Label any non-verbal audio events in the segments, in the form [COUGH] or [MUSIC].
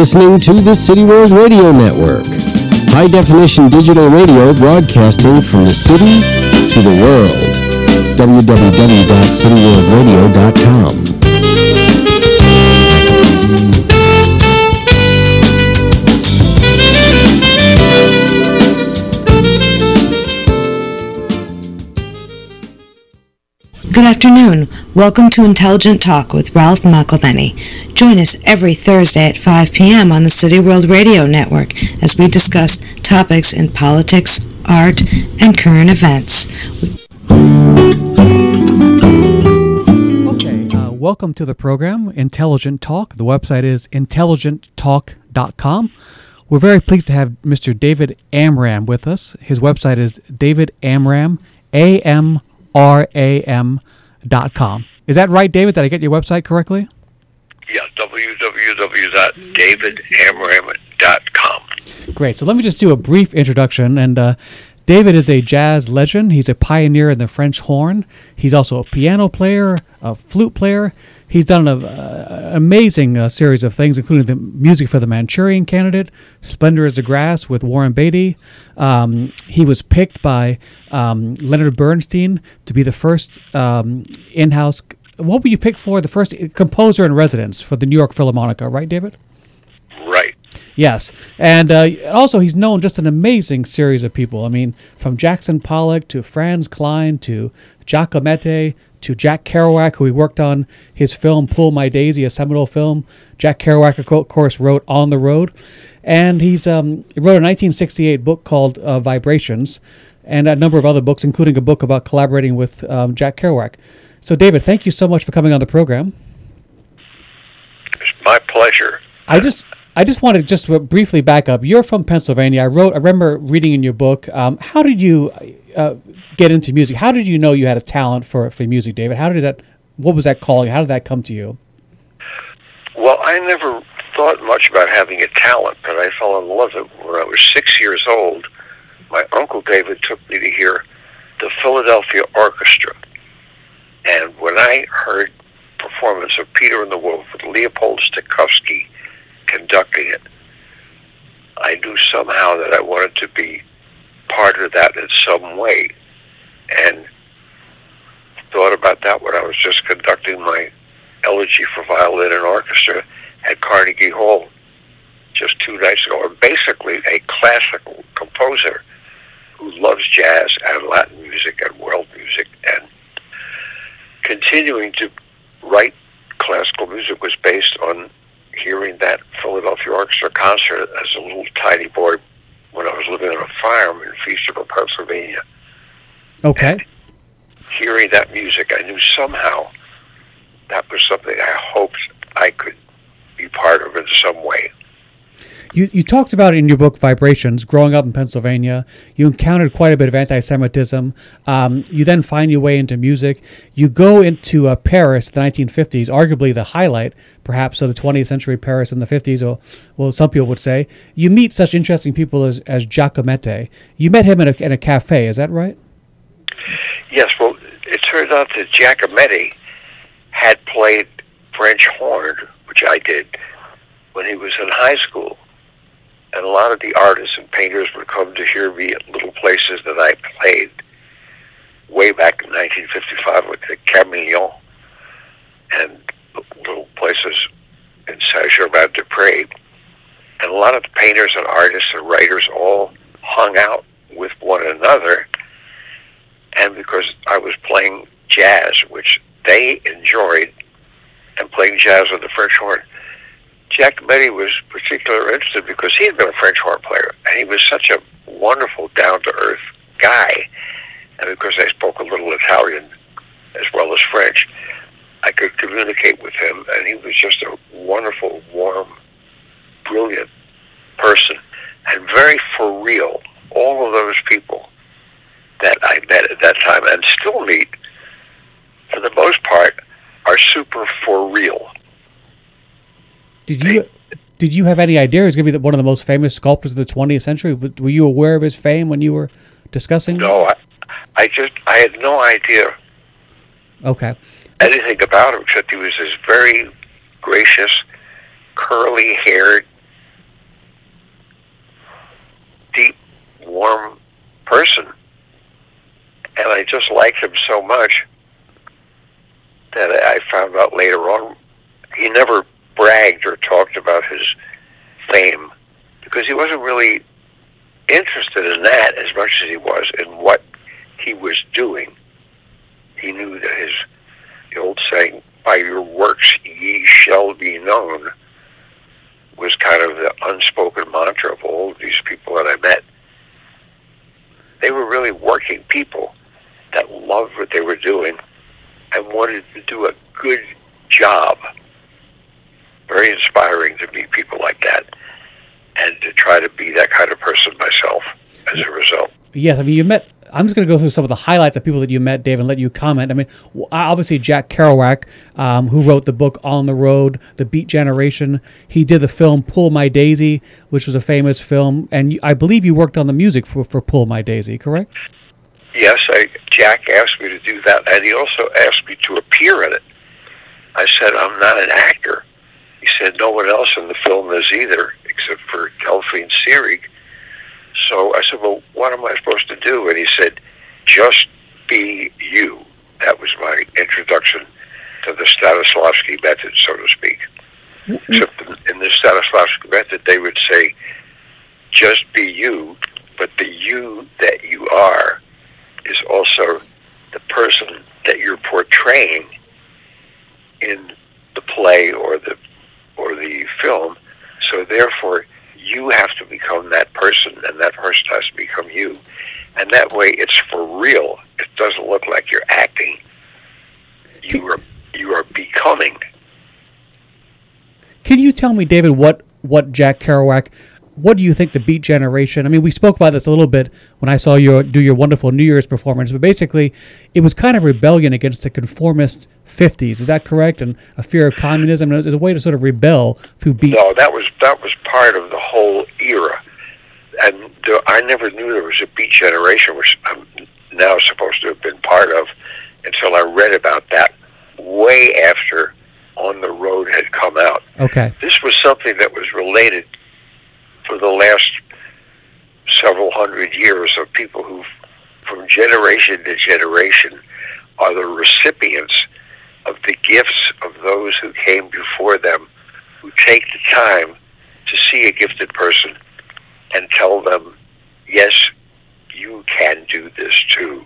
listening to the City World Radio Network, high definition digital radio broadcasting from the city to the world. www.cityworldradio.com. Good afternoon. Welcome to Intelligent Talk with Ralph McElveny. Join us every Thursday at 5 p.m. on the City World Radio Network as we discuss topics in politics, art, and current events. Okay, uh, welcome to the program, Intelligent Talk. The website is intelligenttalk.com. We're very pleased to have Mr. David Amram with us. His website is David Amram, A M R A M dot com. Is that right, David? Did I get your website correctly? Yeah. Great. So let me just do a brief introduction. And uh, David is a jazz legend. He's a pioneer in the French horn. He's also a piano player, a flute player. He's done an uh, amazing uh, series of things, including the music for the Manchurian Candidate, Splendor as the Grass with Warren Beatty. Um, he was picked by um, Leonard Bernstein to be the first um, in-house. What were you picked for? The first composer in residence for the New York Philharmonica, right, David? Right. Yes, and uh, also he's known just an amazing series of people. I mean, from Jackson Pollock to Franz Kline to Giacometti to Jack Kerouac, who he worked on his film "Pull My Daisy," a seminal film. Jack Kerouac, of course, wrote "On the Road," and he's um, he wrote a 1968 book called uh, "Vibrations," and a number of other books, including a book about collaborating with um, Jack Kerouac. So, David, thank you so much for coming on the program. It's my pleasure. I just I just want to just briefly back up. You're from Pennsylvania. I wrote. I remember reading in your book. Um, how did you uh, get into music? How did you know you had a talent for for music, David? How did that? What was that calling? How did that come to you? Well, I never thought much about having a talent, but I fell in love with it when I was six years old. My uncle David took me to hear the Philadelphia Orchestra, and when I heard performance of Peter and the Wolf with Leopold Stokowski conducting it, I knew somehow that I wanted to be part of that in some way, and thought about that when I was just conducting my elegy for violin and orchestra at Carnegie Hall just two nights ago. I'm basically a classical composer who loves jazz and Latin music and world music, and continuing to write classical music was based on hearing that Philadelphia Orchestra concert as a little tiny boy when I was living on a farm in Feasterville, Pennsylvania. Okay. And hearing that music, I knew somehow that was something I hoped I could be part of in some way. You, you talked about in your book Vibrations, growing up in Pennsylvania. You encountered quite a bit of anti Semitism. Um, you then find your way into music. You go into uh, Paris, the 1950s, arguably the highlight, perhaps, of the 20th century Paris in the 50s, or, well, some people would say. You meet such interesting people as, as Giacometti. You met him in a, in a cafe, is that right? Yes, well, it turned out that Giacometti had played French horn, which I did, when he was in high school. And a lot of the artists and painters would come to hear me at little places that I played way back in 1955 with the Carmignon and little places in Saint-Germain-des-Prés. And a lot of the painters and artists and writers all hung out with one another. And because I was playing jazz, which they enjoyed, and playing jazz with the French horn, Giacometti was particularly interested because he had been a French horn player, and he was such a wonderful, down-to-earth guy. And because I spoke a little Italian as well as French, I could communicate with him, and he was just a wonderful, warm, brilliant person, and very for real. All of those people that I met at that time and still meet, for the most part, are super for real. Did you did you have any idea he was going to be one of the most famous sculptors of the 20th century? Were you aware of his fame when you were discussing? No, I, I just I had no idea. Okay. Anything about him except he was this very gracious, curly-haired, deep, warm person, and I just liked him so much that I found out later on he never bragged or talked about his fame because he wasn't really interested in that as much as he was in what he was doing. He knew that his the old saying, by your works ye shall be known, was kind of the unspoken mantra of all of these people that I met. They were really working people that loved what they were doing and wanted to do a good job. Very inspiring to meet people like that and to try to be that kind of person myself as a result. Yes, I mean you met. I'm just going to go through some of the highlights of people that you met, Dave, and let you comment. I mean, obviously Jack Kerouac, um, who wrote the book On the Road, The Beat Generation. He did the film Pull My Daisy, which was a famous film, and I believe you worked on the music for, for Pull My Daisy, correct? Yes, I, Jack asked me to do that, and he also asked me to appear in it. I said, I'm not an actor. He said, no one else in the film is either, except for Delphine Seyrig. So I said, well, what am I supposed to do? And he said, just be you. That was my introduction to the Stanislavski method, so to speak. Except in the Stanislavski method, they would say, just be you, but the you that you are is also the person that you're portraying in the play or the or the film. So therefore, you have to become that person, and that person has to become you. And that way, it's for real. It doesn't look like you're acting. You are you are becoming. Can you tell me, David, what what Jack Kerouac what do you think the Beat Generation? I mean, we spoke about this a little bit when I saw you do your wonderful New Year's performance, but basically, it was kind of rebellion against the conformist '50s. Is that correct? And a fear of communism. It was a way to sort of rebel through beat. No, that was that was part of the whole era, and the, I never knew there was a Beat Generation, which I'm now supposed to have been part of, until I read about that way after On the Road had come out. Okay. This was something that was related for the last several hundred years of people who, from generation to generation, are the recipients of the gifts of those who came before them, who take the time to see a gifted person and tell them, yes, you can do this too.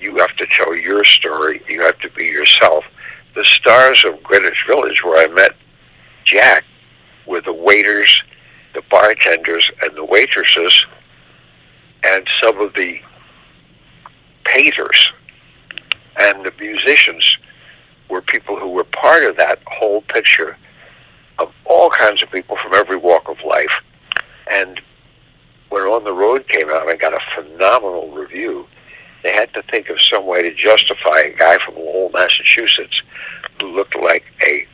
You have to tell your story. You have to be yourself. The stars of Greenwich Village, where I met Jack, were the waiters the bartenders and the waitresses and some of the painters and the musicians were people who were part of that whole picture of all kinds of people from every walk of life. And when On the Road came out and got a phenomenal review, they had to think of some way to justify a guy from Lowell, Massachusetts, who looked like a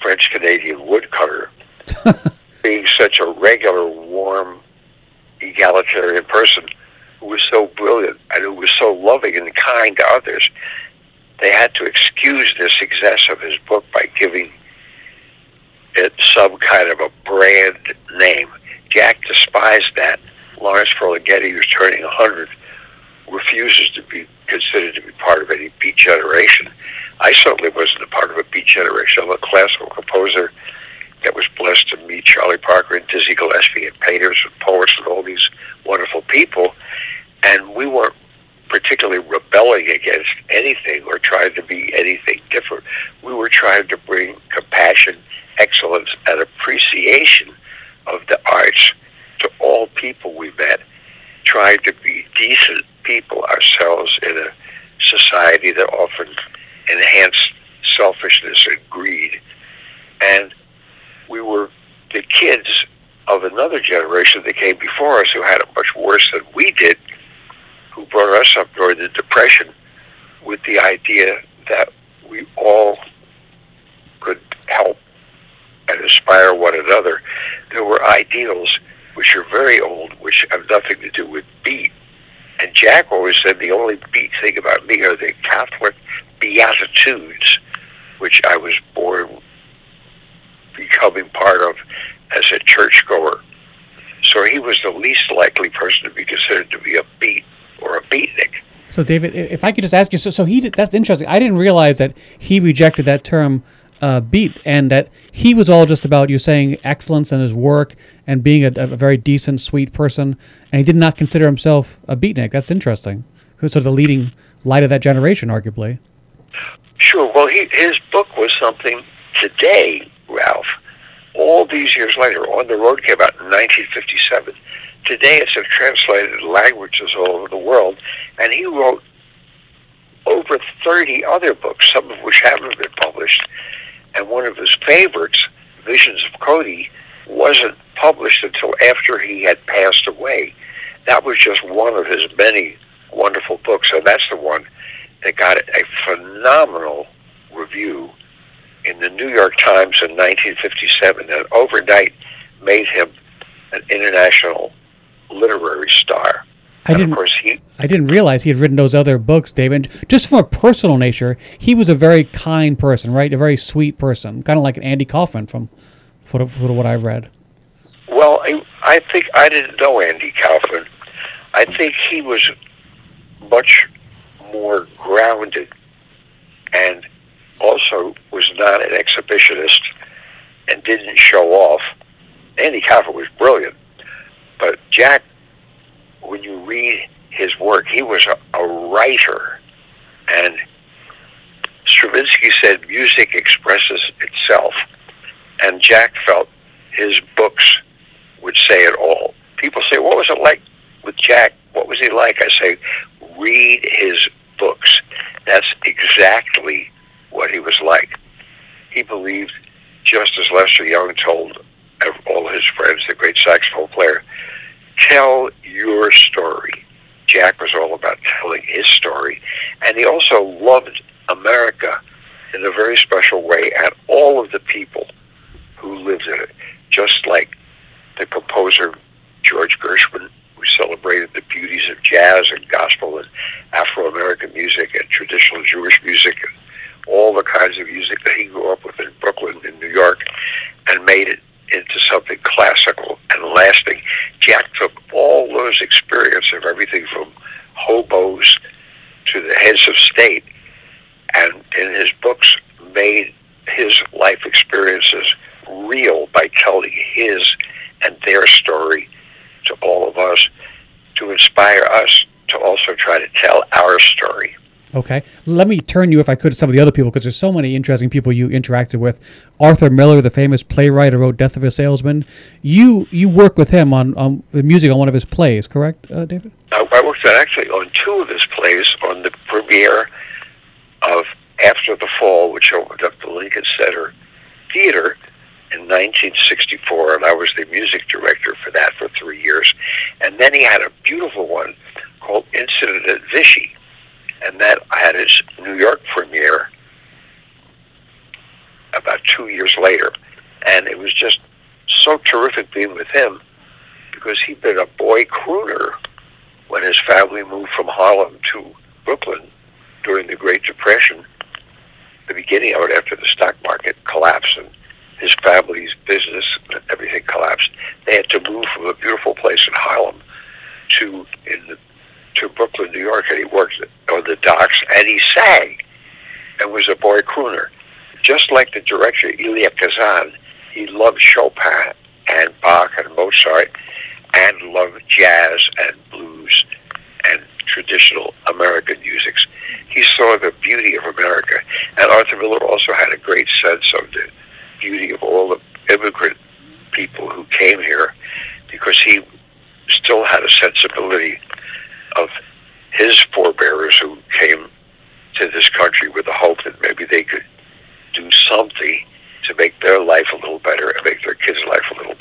French Canadian woodcutter [LAUGHS] being such a regular, warm, egalitarian person who was so brilliant and who was so loving and kind to others, they had to excuse this excess of his book by giving it some kind of a brand name. Jack despised that. Lawrence Ferlinghetti, who's turning 100, refuses to be considered to be part of any beat generation. I certainly wasn't a part of a beat generation. I'm a classical composer that was blessed to meet Charlie Parker and Dizzy Gillespie and painters and poets and all these wonderful people. And we weren't particularly rebelling against anything or trying to be anything different. We were trying to bring compassion, excellence, and appreciation of the arts to all people we met, trying to be decent people ourselves in a society that often enhanced selfishness and greed. And we were the kids of another generation that came before us who had it much worse than we did, who brought us up during the Depression with the idea that we all could help and inspire one another. There were ideals which are very old, which have nothing to do with beat. And Jack always said the only beat thing about me are the Catholic Beatitudes, which I was born part of as a churchgoer. So he was the least likely person to be considered to be a beat or a beatnik. So, David, if I could just ask you, so, so he did, that's interesting. I didn't realize that he rejected that term uh, beat and that he was all just about you saying excellence in his work and being a, a, very decent, sweet person, and he did not consider himself a beatnik. That's interesting. Who's sort of the leading light of that generation, arguably. Sure. Well, he, his book was something today, Ralph. All these years later, On the Road came out in 1957. Today, it's in translated languages all over the world, and he wrote over 30 other books, some of which haven't been published. And one of his favorites, Visions of Cody, wasn't published until after he had passed away. That was just one of his many wonderful books, and that's the one that got a phenomenal review in the New York Times in 1957 that overnight made him an international literary star. I didn't. He, I didn't realize he had written those other books, David. Just from a personal nature, he was a very kind person, right? A very sweet person, kind of like an Andy Kaufman from, for what I've read. Well, I, I think I didn't know Andy Kaufman. I think he was much more grounded and also was not an exhibitionist and didn't show off. Andy Kaufman was brilliant, but Jack, when you read his work, he was a, a writer, and Stravinsky said music expresses itself, and Jack felt his books would say it all. People say, "What was it like with Jack? What was he like?" I say, "Read his books. That's exactly what he was like. He believed, just as Lester Young told all his friends, the great saxophone player, tell your story. Jack was all about telling his story, and he also loved America in a very special way and all of the people who lived in it, just like the composer George Gershwin we celebrated the beauties of jazz and gospel and Afro American music and traditional Jewish music and all the kinds of music that he grew up with in Brooklyn, in New York, and made it into something classical and lasting. Jack took all those experiences of everything from hobos to the heads of state, and in his books made his life experiences real by telling his and their story to all of us to inspire us to also try to tell our story. Okay. Let me turn you, if I could, to some of the other people, because there's so many interesting people you interacted with. Arthur Miller, the famous playwright who wrote Death of a Salesman. You you work with him on, on the music on one of his plays, correct, uh, David? I, I worked actually on two of his plays on the premiere of After the Fall, which opened up the Lincoln Center Theater in 1964, and I was the music director for that for three years. And then he had a beautiful one called Incident at Vichy, and that had his New York premiere about two years later. And it was just so terrific being with him because he'd been a boy crooner when his family moved from Harlem to Brooklyn during the Great Depression, the beginning of it after the stock market collapsed and his family's business, and everything collapsed. They had to move from a beautiful place in Harlem to in the, to Brooklyn, New York, and he worked on the docks and he sang and was a boy crooner. Just like the director Elia Kazan, he loved Chopin and Bach and Mozart and loved jazz and blues and traditional American musics. He saw the beauty of America. And Arthur Miller also had a great sense of the beauty of all the immigrant people who came here because he still had a sensibility of his forebears who came to this country with the hope that maybe they could do something to make their life a little better and make their kids' life a little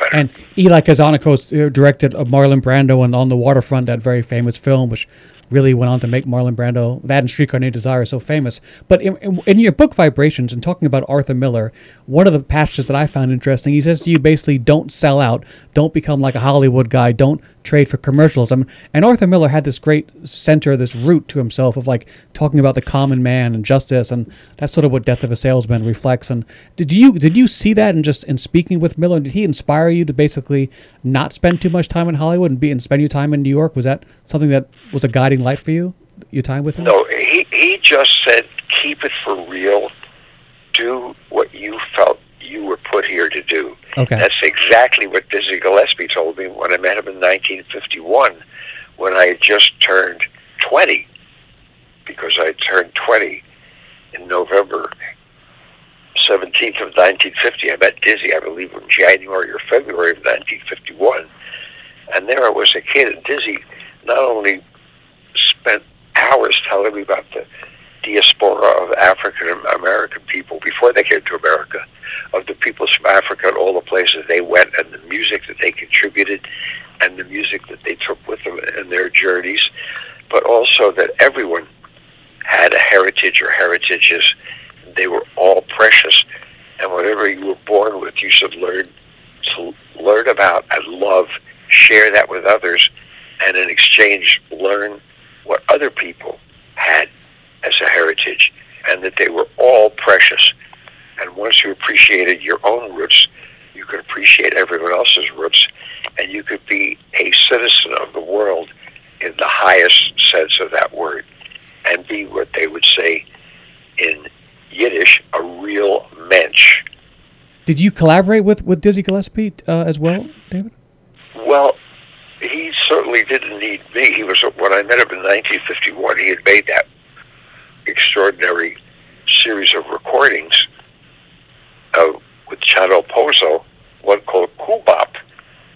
better. And Elia Kazan, of course, uh, directed Marlon Brando and On the Waterfront, that very famous film, which really went on to make Marlon Brando, that and Streetcar Named Desire, so famous. But in, in, in your book Vibrations and talking about Arthur Miller, one of the passages that I found interesting, he says to you basically, don't sell out, don't become like a Hollywood guy, don't trade for commercialism. Um, and Arthur Miller had this great center, this root to himself of like talking about the common man and justice, and that's sort of what Death of a Salesman reflects. And did you did you see that in just in speaking with Miller? Did he inspire you to basically not spend too much time in Hollywood and be and spend your time in New York? Was that something that was a guiding light for you? Your time with him? No, he he just said keep it for real. Do what you felt you were put here to do. Okay. That's exactly what Dizzy Gillespie told me when I met him in 1951, when I had just turned 20, because I turned 20 in November 17th of 1950. I met Dizzy, I believe, in January or February of 1951. And there I was a kid, and Dizzy not only spent hours telling me about the diaspora of African American people before they came to America, of the peoples from Africa and all the places they went, and the music that they contributed, and the music that they took with them in their journeys, but also that everyone had a heritage or heritages. They were all precious, and whatever you were born with, you should learn to learn about and love, share that with others, and in exchange, learn what other people had as a heritage, and that they were all precious. And once you appreciated your own roots, you could appreciate everyone else's roots, and you could be a citizen of the world in the highest sense of that word, and be what they would say in Yiddish, a real mensch. Did you collaborate with, with Dizzy Gillespie uh, as well, David? Well, he certainly didn't need me. He was when I met him in 1951. He had made that extraordinary series of recordings uh, with Chano Pozo, one called Kubop,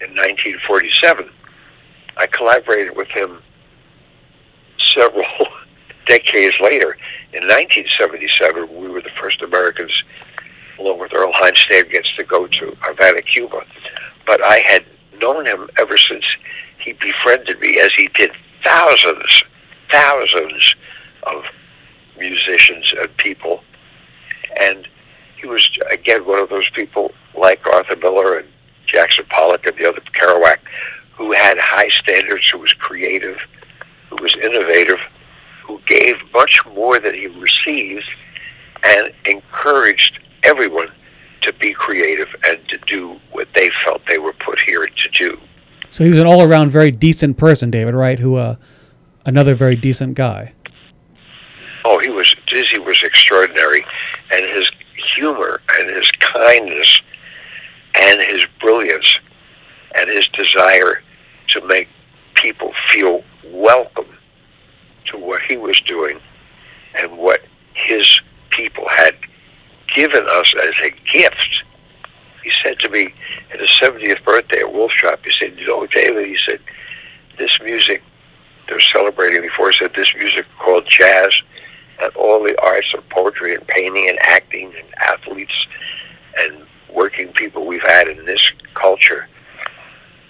in 1947. I collaborated with him several [LAUGHS] decades later. In 1977, we were the first Americans, along with Earl Hines Stan Getz, to go to Havana, Cuba. But I had known him ever since he befriended me, as he did thousands, thousands of musicians and people. And he was, again, one of those people like Arthur Miller and Jackson Pollock and the other Kerouac who had high standards, who was creative, who was innovative, who gave much more than he received and encouraged everyone to be creative and to do what they felt they were put here to do. So he was an all-around very decent person, David, right? Who, uh, another very decent guy. Oh, he was Dizzy was extraordinary, and his humor and his kindness and his brilliance and his desire to make people feel welcome to what he was doing and what his people had given us as a gift. He said to me at his 70th birthday at Wolf Trap, he said, you know, David, he said, this music they're celebrating before, he said, this music called jazz and all the arts of poetry and painting and acting and athletes and working people we've had in this culture,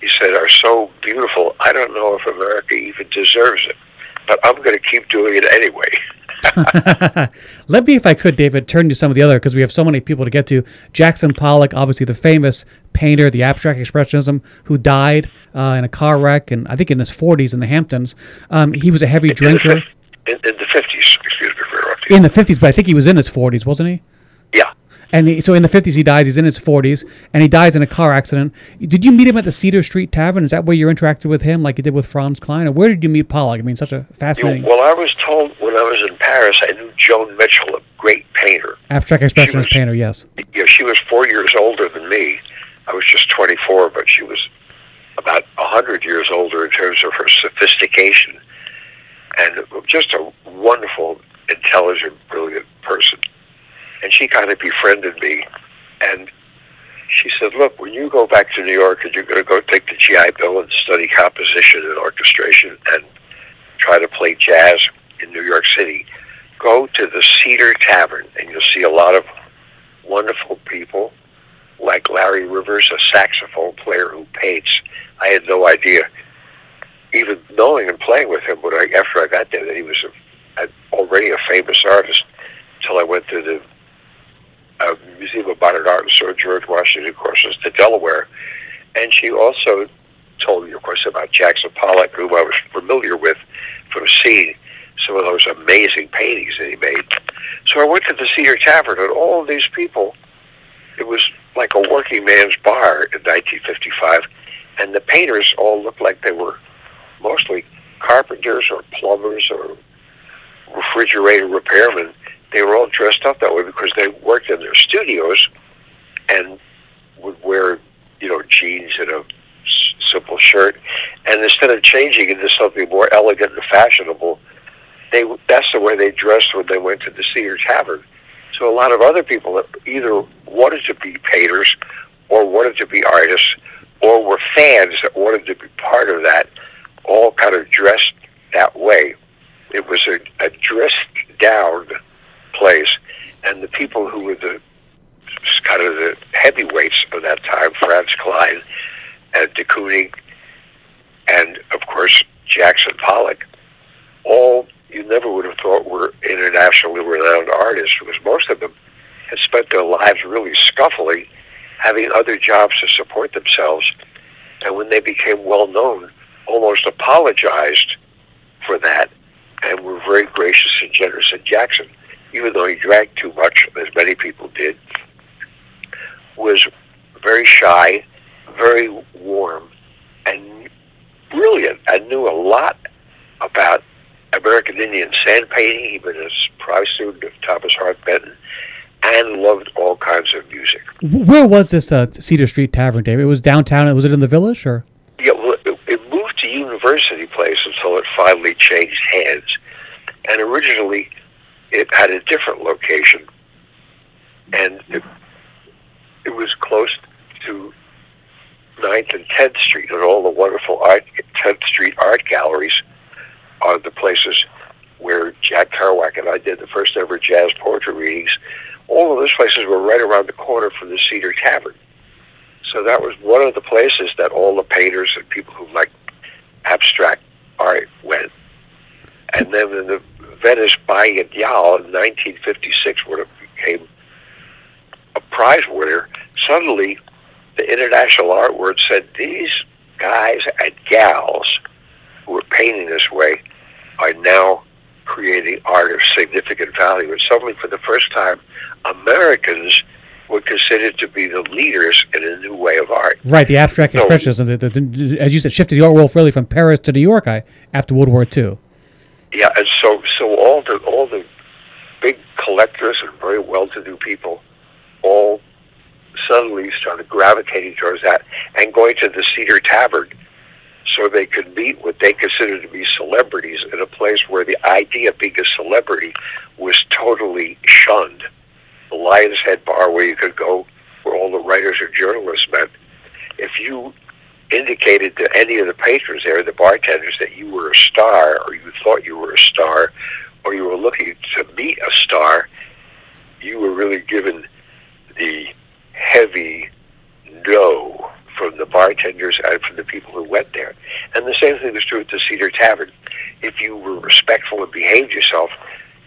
he said, are so beautiful. I don't know if America even deserves it, but I'm going to keep doing it anyway. [LAUGHS] [LAUGHS] Let me, if I could, David, turn to some of the other because we have so many people to get to. Jackson Pollock, obviously the famous painter, the abstract expressionism, who died uh, in a car wreck, and I think in his 40s in the Hamptons. Um, he was a heavy drinker. In, in the 50s, excuse me for interrupting. In the 50s, but I think he was in his 40s, wasn't he? Yeah. And he, so in the 50s, he dies. He's in his 40s, and he dies in a car accident. Did you meet him at the Cedar Street Tavern? Is that where you interacted with him, like you did with Franz Kline? Or where did you meet Pollock? I mean, such a fascinating. Well, I was told when I was in Paris, I knew Joan Mitchell, a great painter. Abstract expressionist was- painter, yes. You know, she was four years older than me. I was just 24, but she was about 100 years older in terms of her sophistication and just a wonderful, intelligent, brilliant person. And she kind of befriended me. And she said, look, when you go back to New York and you're going to go take the GI Bill and study composition and orchestration and try to play jazz in New York City, go to the Cedar Tavern and you'll see a lot of wonderful people like Larry Rivers, a saxophone player who paints. I had no idea even knowing and playing with him when I after I got there that he was a, already a famous artist until I went to the uh, Museum of Modern Art and saw George Washington Crossing the Delaware, and she also told me, of course, about Jackson Pollock, whom I was familiar with from seeing some of those amazing paintings that he made. So I went to the Cedar Tavern, and all of these people, it was like a working man's bar in 1955, and the painters all looked like they were mostly carpenters or plumbers or refrigerator repairmen. They were all dressed up that way because they worked in their studios and would wear, you know, jeans and a simple shirt. And instead of changing into something more elegant and fashionable, they that's the way they dressed when they went to the Cedar Tavern. So a lot of other people that either wanted to be painters or wanted to be artists or were fans that wanted to be part of that all kind of dressed that way. It was a, a dressed down place, and the people who were the kind of the heavyweights of that time, Franz Kline and de Kooning, and of course Jackson Pollock, all you never would have thought were internationally renowned artists, because most of them had spent their lives really scuffling, having other jobs to support themselves, and when they became well known, almost apologized for that and were very gracious and generous. And Jackson, even though he drank too much, as many people did, was very shy, very warm, and brilliant, and knew a lot about American Indian sand painting. He'd been a prize student of Thomas Hart Benton, and loved all kinds of music. Where was this uh, Cedar Street Tavern, David? It was downtown. Was it in the village or? Yeah, well, it, it moved to University Place until it finally changed hands. And originally, it had a different location, and it, it was close to 9th and 10th Street, and all the wonderful art 10th Street art galleries are the places where Jack Kerouac and I did the first ever jazz poetry readings. All of those places were right around the corner from the Cedar Tavern. So that was one of the places that all the painters and people who liked abstract art went. And then in the Venice Biennial in 1956, when it became a prize winner, suddenly the International Art World said, these guys and gals who are painting this way are now creating art of significant value. And suddenly, for the first time, Americans were considered to be the leaders in a new way of art. Right, the abstract No. expressionism, the, the, the, as you said, shifted the art world really from Paris to New York I, after World War II. Yeah, and so so all the all the big collectors and very well-to-do people all suddenly started gravitating towards that and going to the Cedar Tavern so they could meet what they considered to be celebrities in a place where the idea of being a celebrity was totally shunned. The Lion's Head Bar, where you could go, where all the writers or journalists met. If you indicated to any of the patrons there, the bartenders, that you were a star, or you thought you were a star, or you were looking to meet a star, you were really given the heavy no from the bartenders and from the people who went there. And the same thing was true at the Cedar Tavern. If you were respectful and behaved yourself,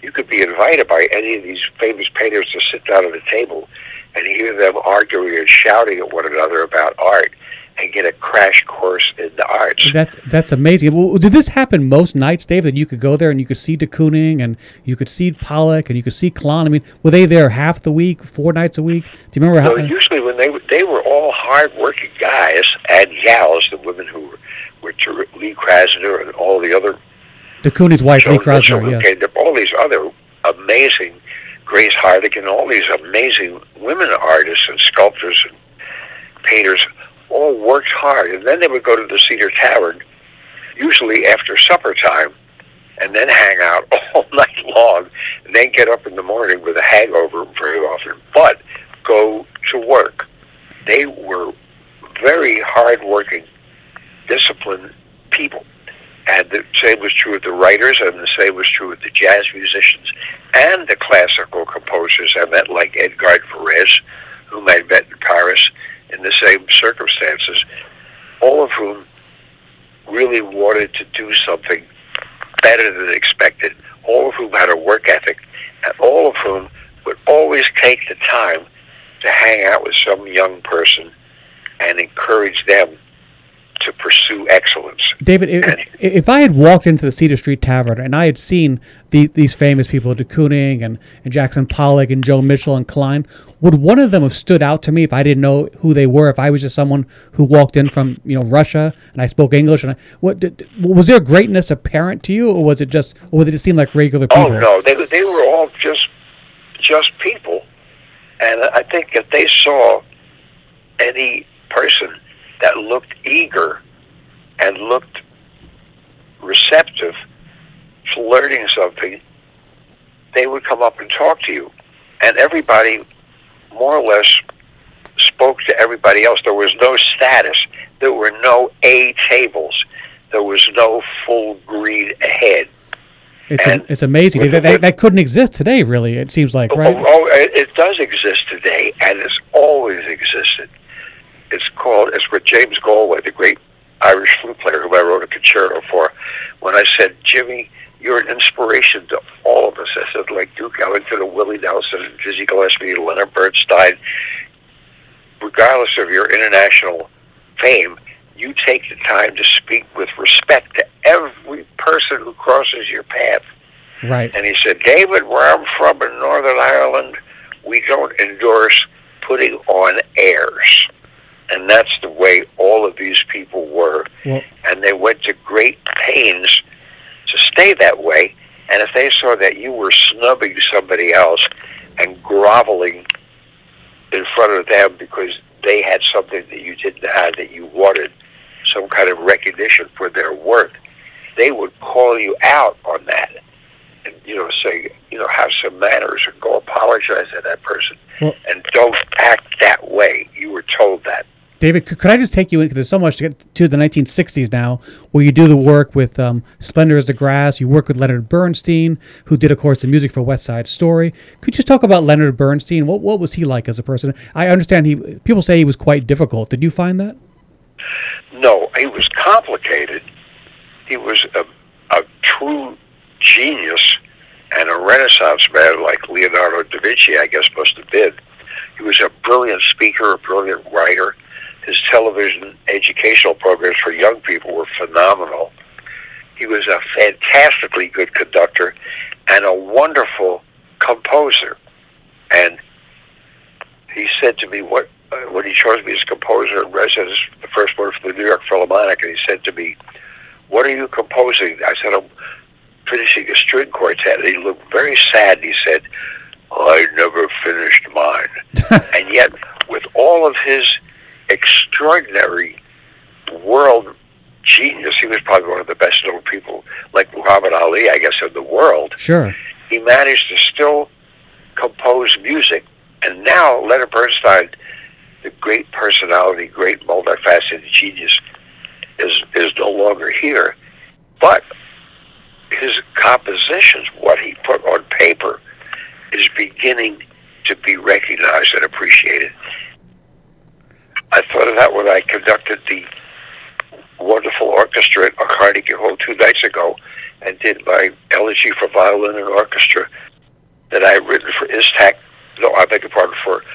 you could be invited by any of these famous painters to sit down at a table and hear them arguing and shouting at one another about art and get a crash course in the arts. That's that's amazing. Well, did this happen most nights, Dave? That you could go there and you could see de Kooning and you could see Pollock and you could see Kline. I mean, were they there half the week, four nights a week? Do you remember how? Usually when they were- they were all hard-working guys and gals, the women who were, were to Lee Krasner and all the other de Kooning's wife, Lee Joan Mitchell, Krasner. Yes. came all these other amazing Grace Hartigan, all these amazing women artists and sculptors and painters all worked hard, and then they would go to the Cedar Tavern, usually after supper time, and then hang out [LAUGHS] all night long, and then get up in the morning with a hangover very often, but go to work. They were very hardworking, disciplined people. And the same was true with the writers, and the same was true with the jazz musicians and the classical composers I met, like Edgard Varese, whom I'd met in Paris in the same circumstances, all of whom really wanted to do something better than expected, all of whom had a work ethic, and all of whom would always take the time to hang out with some young person and encourage them to pursue excellence. David, if, if I had walked into the Cedar Street Tavern and I had seen these, these famous people, de Kooning and, and Jackson Pollock and Joe Mitchell and Kline, would one of them have stood out to me if I didn't know who they were? If I was just someone who walked in from you know Russia and I spoke English, and I, what did, was their greatness apparent to you, or was it just, or did it seem like regular oh, people? Oh no, they they were all just just people, and I think if they saw any person that looked eager and looked receptive learning something, they would come up and talk to you. And everybody more or less spoke to everybody else. There was no status. There were no A tables. There was no full greed ahead. It's, a, it's amazing. With, that, with, that, couldn't exist today, really, it seems like, oh, right? Oh, oh, it does exist today, and it's always existed. It's called, it's what James Galway, the great Irish flute player who I wrote a concerto for, when I said, Jimmy, you're an inspiration to all of us. I said, like Duke Ellington and Willie Nelson and Dizzy Gillespie and Leonard Bernstein, regardless of your international fame, you take the time to speak with respect to every person who crosses your path. Right. And he said, David, where I'm from in Northern Ireland, we don't endorse putting on airs. And that's the way all of these people were. Well, and they went to great pains to stay that way. And if they saw that you were snubbing somebody else and groveling in front of them because they had something that you didn't have that you wanted, some kind of recognition for their work, they would call you out on that. And, you know, say, you know, have some manners and go apologize to that person. Well, and don't act that way. You were told that. David, could, I just take you in? Because there's so much to get to the 1960s now, where you do the work with um, Splendor as the Grass. You work with Leonard Bernstein, who did, of course, the music for West Side Story. Could you just talk about Leonard Bernstein? What what was he like as a person? I understand he. People say he was quite difficult. Did you find that? No, he was complicated. He was a, a true genius and a Renaissance man, like Leonardo da Vinci, I guess, must have been. He was a brilliant speaker, a brilliant writer his television educational programs for young people were phenomenal. He was a fantastically good conductor and a wonderful composer. And he said to me, "What uh, when he chose me as composer in residence, the first one for the New York Philharmonic?" And he said to me, "What are you composing?" I said, "I'm finishing a string quartet." And he looked very sad. And he said, "I never finished mine." [LAUGHS] and yet, with all of his extraordinary world genius. He was probably one of the best known people, like Muhammad Ali, I guess, in the world. Sure. He managed to still compose music. And now Leonard Bernstein, the great personality, great multifaceted genius, is is no longer here. But his compositions, what he put on paper, is beginning to be recognized and appreciated. I thought of that when I conducted the wonderful orchestra at Carnegie Hall two nights ago and did my elegy for violin and orchestra that I had written for Istak. No, I beg your pardon for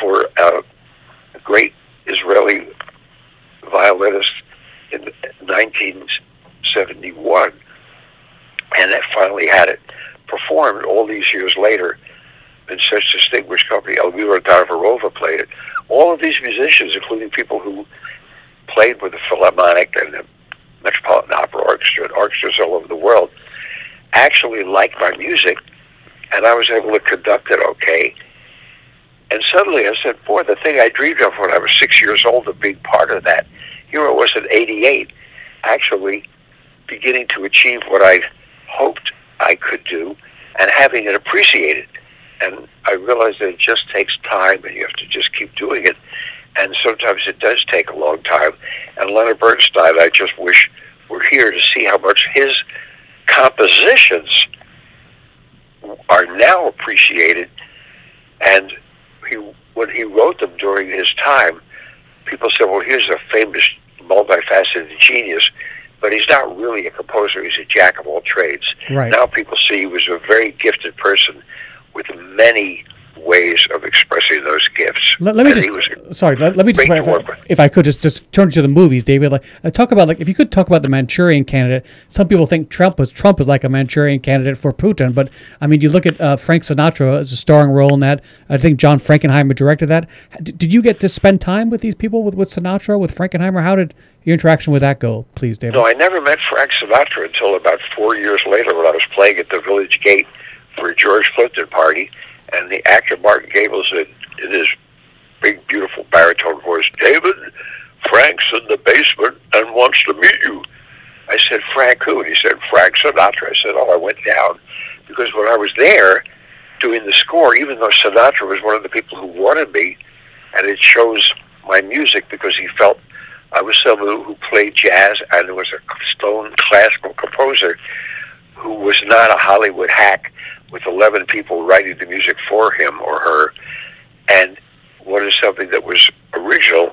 for uh, a great Israeli violinist in 1971, and I finally had it performed all these years later in such distinguished company. Elmira Darvarova played it all of these musicians, including people who played with the Philharmonic and the Metropolitan Opera Orchestra and orchestras all over the world, actually liked my music, and I was able to conduct it okay. And suddenly I said, boy, the thing I dreamed of when I was six years old of being part of that, here I was at 88, actually beginning to achieve what I hoped I could do and having it appreciated. And I realize that it just takes time and you have to just keep doing it. And sometimes it does take a long time. And Leonard Bernstein, I just wish we were here to see how much his compositions are now appreciated. And he, when he wrote them during his time, people said, well, here's a famous multifaceted genius. but he's not really a composer. He's a jack of all trades. Right. Now people see he was a very gifted person with many ways of expressing those gifts. Let, let me And just sorry. Let, let me just if I, if I could just just turn to the movies, David. Like uh, talk about like if you could talk about the Manchurian Candidate. Some people think Trump was Trump is like a Manchurian Candidate for Putin, but I mean you look at uh, Frank Sinatra as a starring role in that. I think John Frankenheimer directed that. D- did you get to spend time with these people with with Sinatra with Frankenheimer? How did your interaction with that go, please, David? No, I never met Frank Sinatra until about four years later when I was playing at the Village Gate for a George Plimpton party, and the actor Martin Gabel said in his big, beautiful baritone voice, David, Frank's in the basement and wants to meet you. I said, Frank who? And he said, Frank Sinatra. I said, oh, I went down because when I was there doing the score, even though Sinatra was one of the people who wanted me, and it shows my music because he felt I was someone who played jazz and was a stone classical composer who was not a Hollywood hack with 11 people writing the music for him or her and wanted something that was original.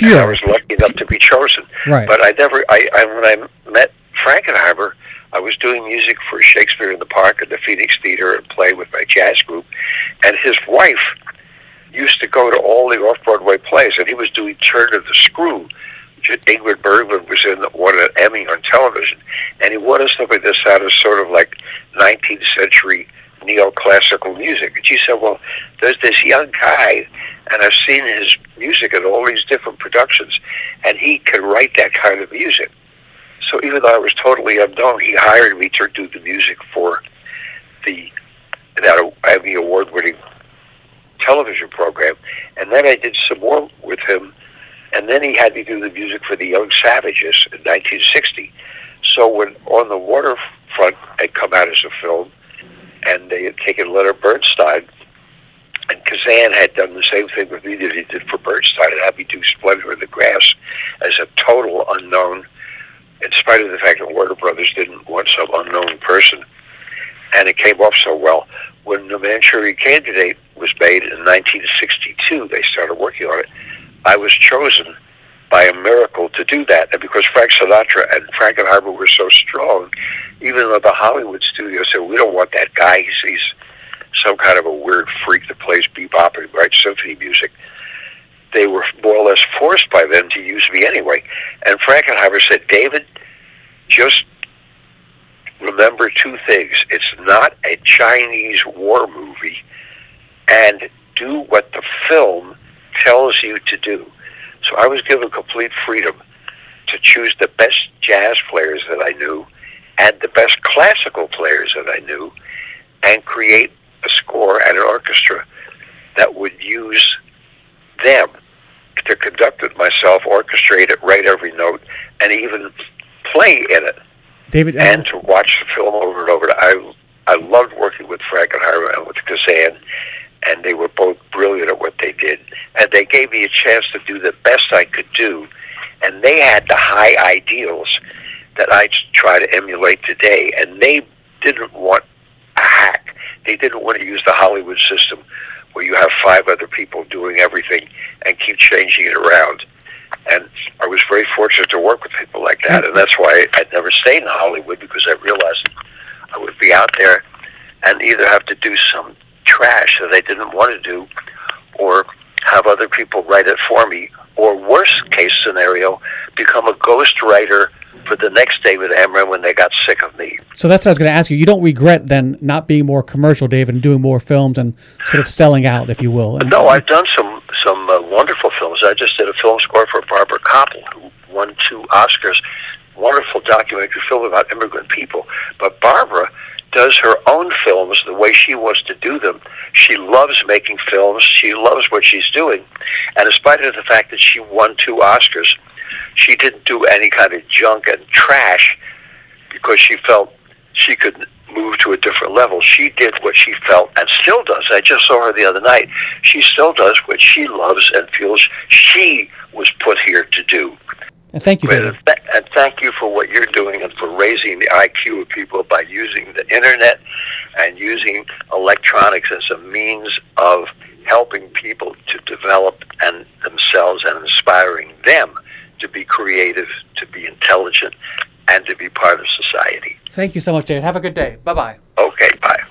And I was lucky enough to be chosen. Right. But I never, I, I when I met Frankenheimer, I was doing music for Shakespeare in the Park at the Phoenix Theater and playing with my jazz group. And his wife used to go to all the off Broadway plays, and he was doing Turn of the Screw. Ingrid Bergman was in won an Emmy on television, and he wanted something that sounded sort of like 19th century neoclassical music. And she said, "Well, there's this young guy, and I've seen his music in all these different productions, and he can write that kind of music." So even though I was totally unknown, he hired me to do the music for the that Emmy award-winning television program, and then I did some more with him, and then he had me do the music for the Young Savages in 1960. So when On the Waterfront had come out as a film, and they had taken Leonard Bernstein, and Kazan had done the same thing with me that he did for Bernstein, and had me do Splendor in the Grass as a total unknown, in spite of the fact that Warner Brothers didn't want some unknown person, and it came off so well. When The Manchurian Candidate was made in 1962, they started working on it. I was chosen by a miracle to do that, and because Frank Sinatra and Frankenheimer were so strong, even though the Hollywood studio said we don't want that guy, he's, he's some kind of a weird freak that plays bebop and writes symphony music. They were more or less forced by them to use me anyway. And Frankenheimer said, David, just remember two things. It's not a Chinese war movie, and do what the film tells you to do. So I was given complete freedom to choose the best jazz players that I knew and the best classical players that I knew and create a score and an orchestra that would use them to conduct it myself, orchestrate it, write every note, and even play in it David, uh, and to watch the film over and over. I I loved working with Frankenheimer and with Kazan, and they were both brilliant at what they did. And they gave me a chance to do the best I could do, and they had the high ideals that I try to emulate today. And they didn't want a hack. They didn't want to use the Hollywood system where you have five other people doing everything and keep changing it around. And I was very fortunate to work with people like that, and that's why I'd never stayed in Hollywood because I realized I would be out there and either have to do some trash that I didn't want to do, or have other people write it for me, or worst case scenario, become a ghost writer for the next David Amram when they got sick of me. so that's what I was going to ask you. You don't regret then not being more commercial, David, and doing more films and sort of selling out, if you will. And- No, I've done some some uh, wonderful films. I just did a film score for Barbara Kopple, who won two Oscars. Wonderful documentary film about immigrant people. But Barbara does her own films the way she wants to do them. She loves making films. She loves what she's doing. And in spite of the fact that she won two Oscars, she didn't do any kind of junk and trash because she felt she could move to a different level. She did what she felt and still does. I just saw her the other night. She still does what she loves and feels she was put here to do. And thank you, David. And, th- and thank you for what you're doing and for raising the IQ of people by using the internet and using electronics as a means of helping people to develop and themselves and inspiring them to be creative, to be intelligent, and to be part of society. Thank you so much, David. Have a good day. Bye bye. Okay, bye.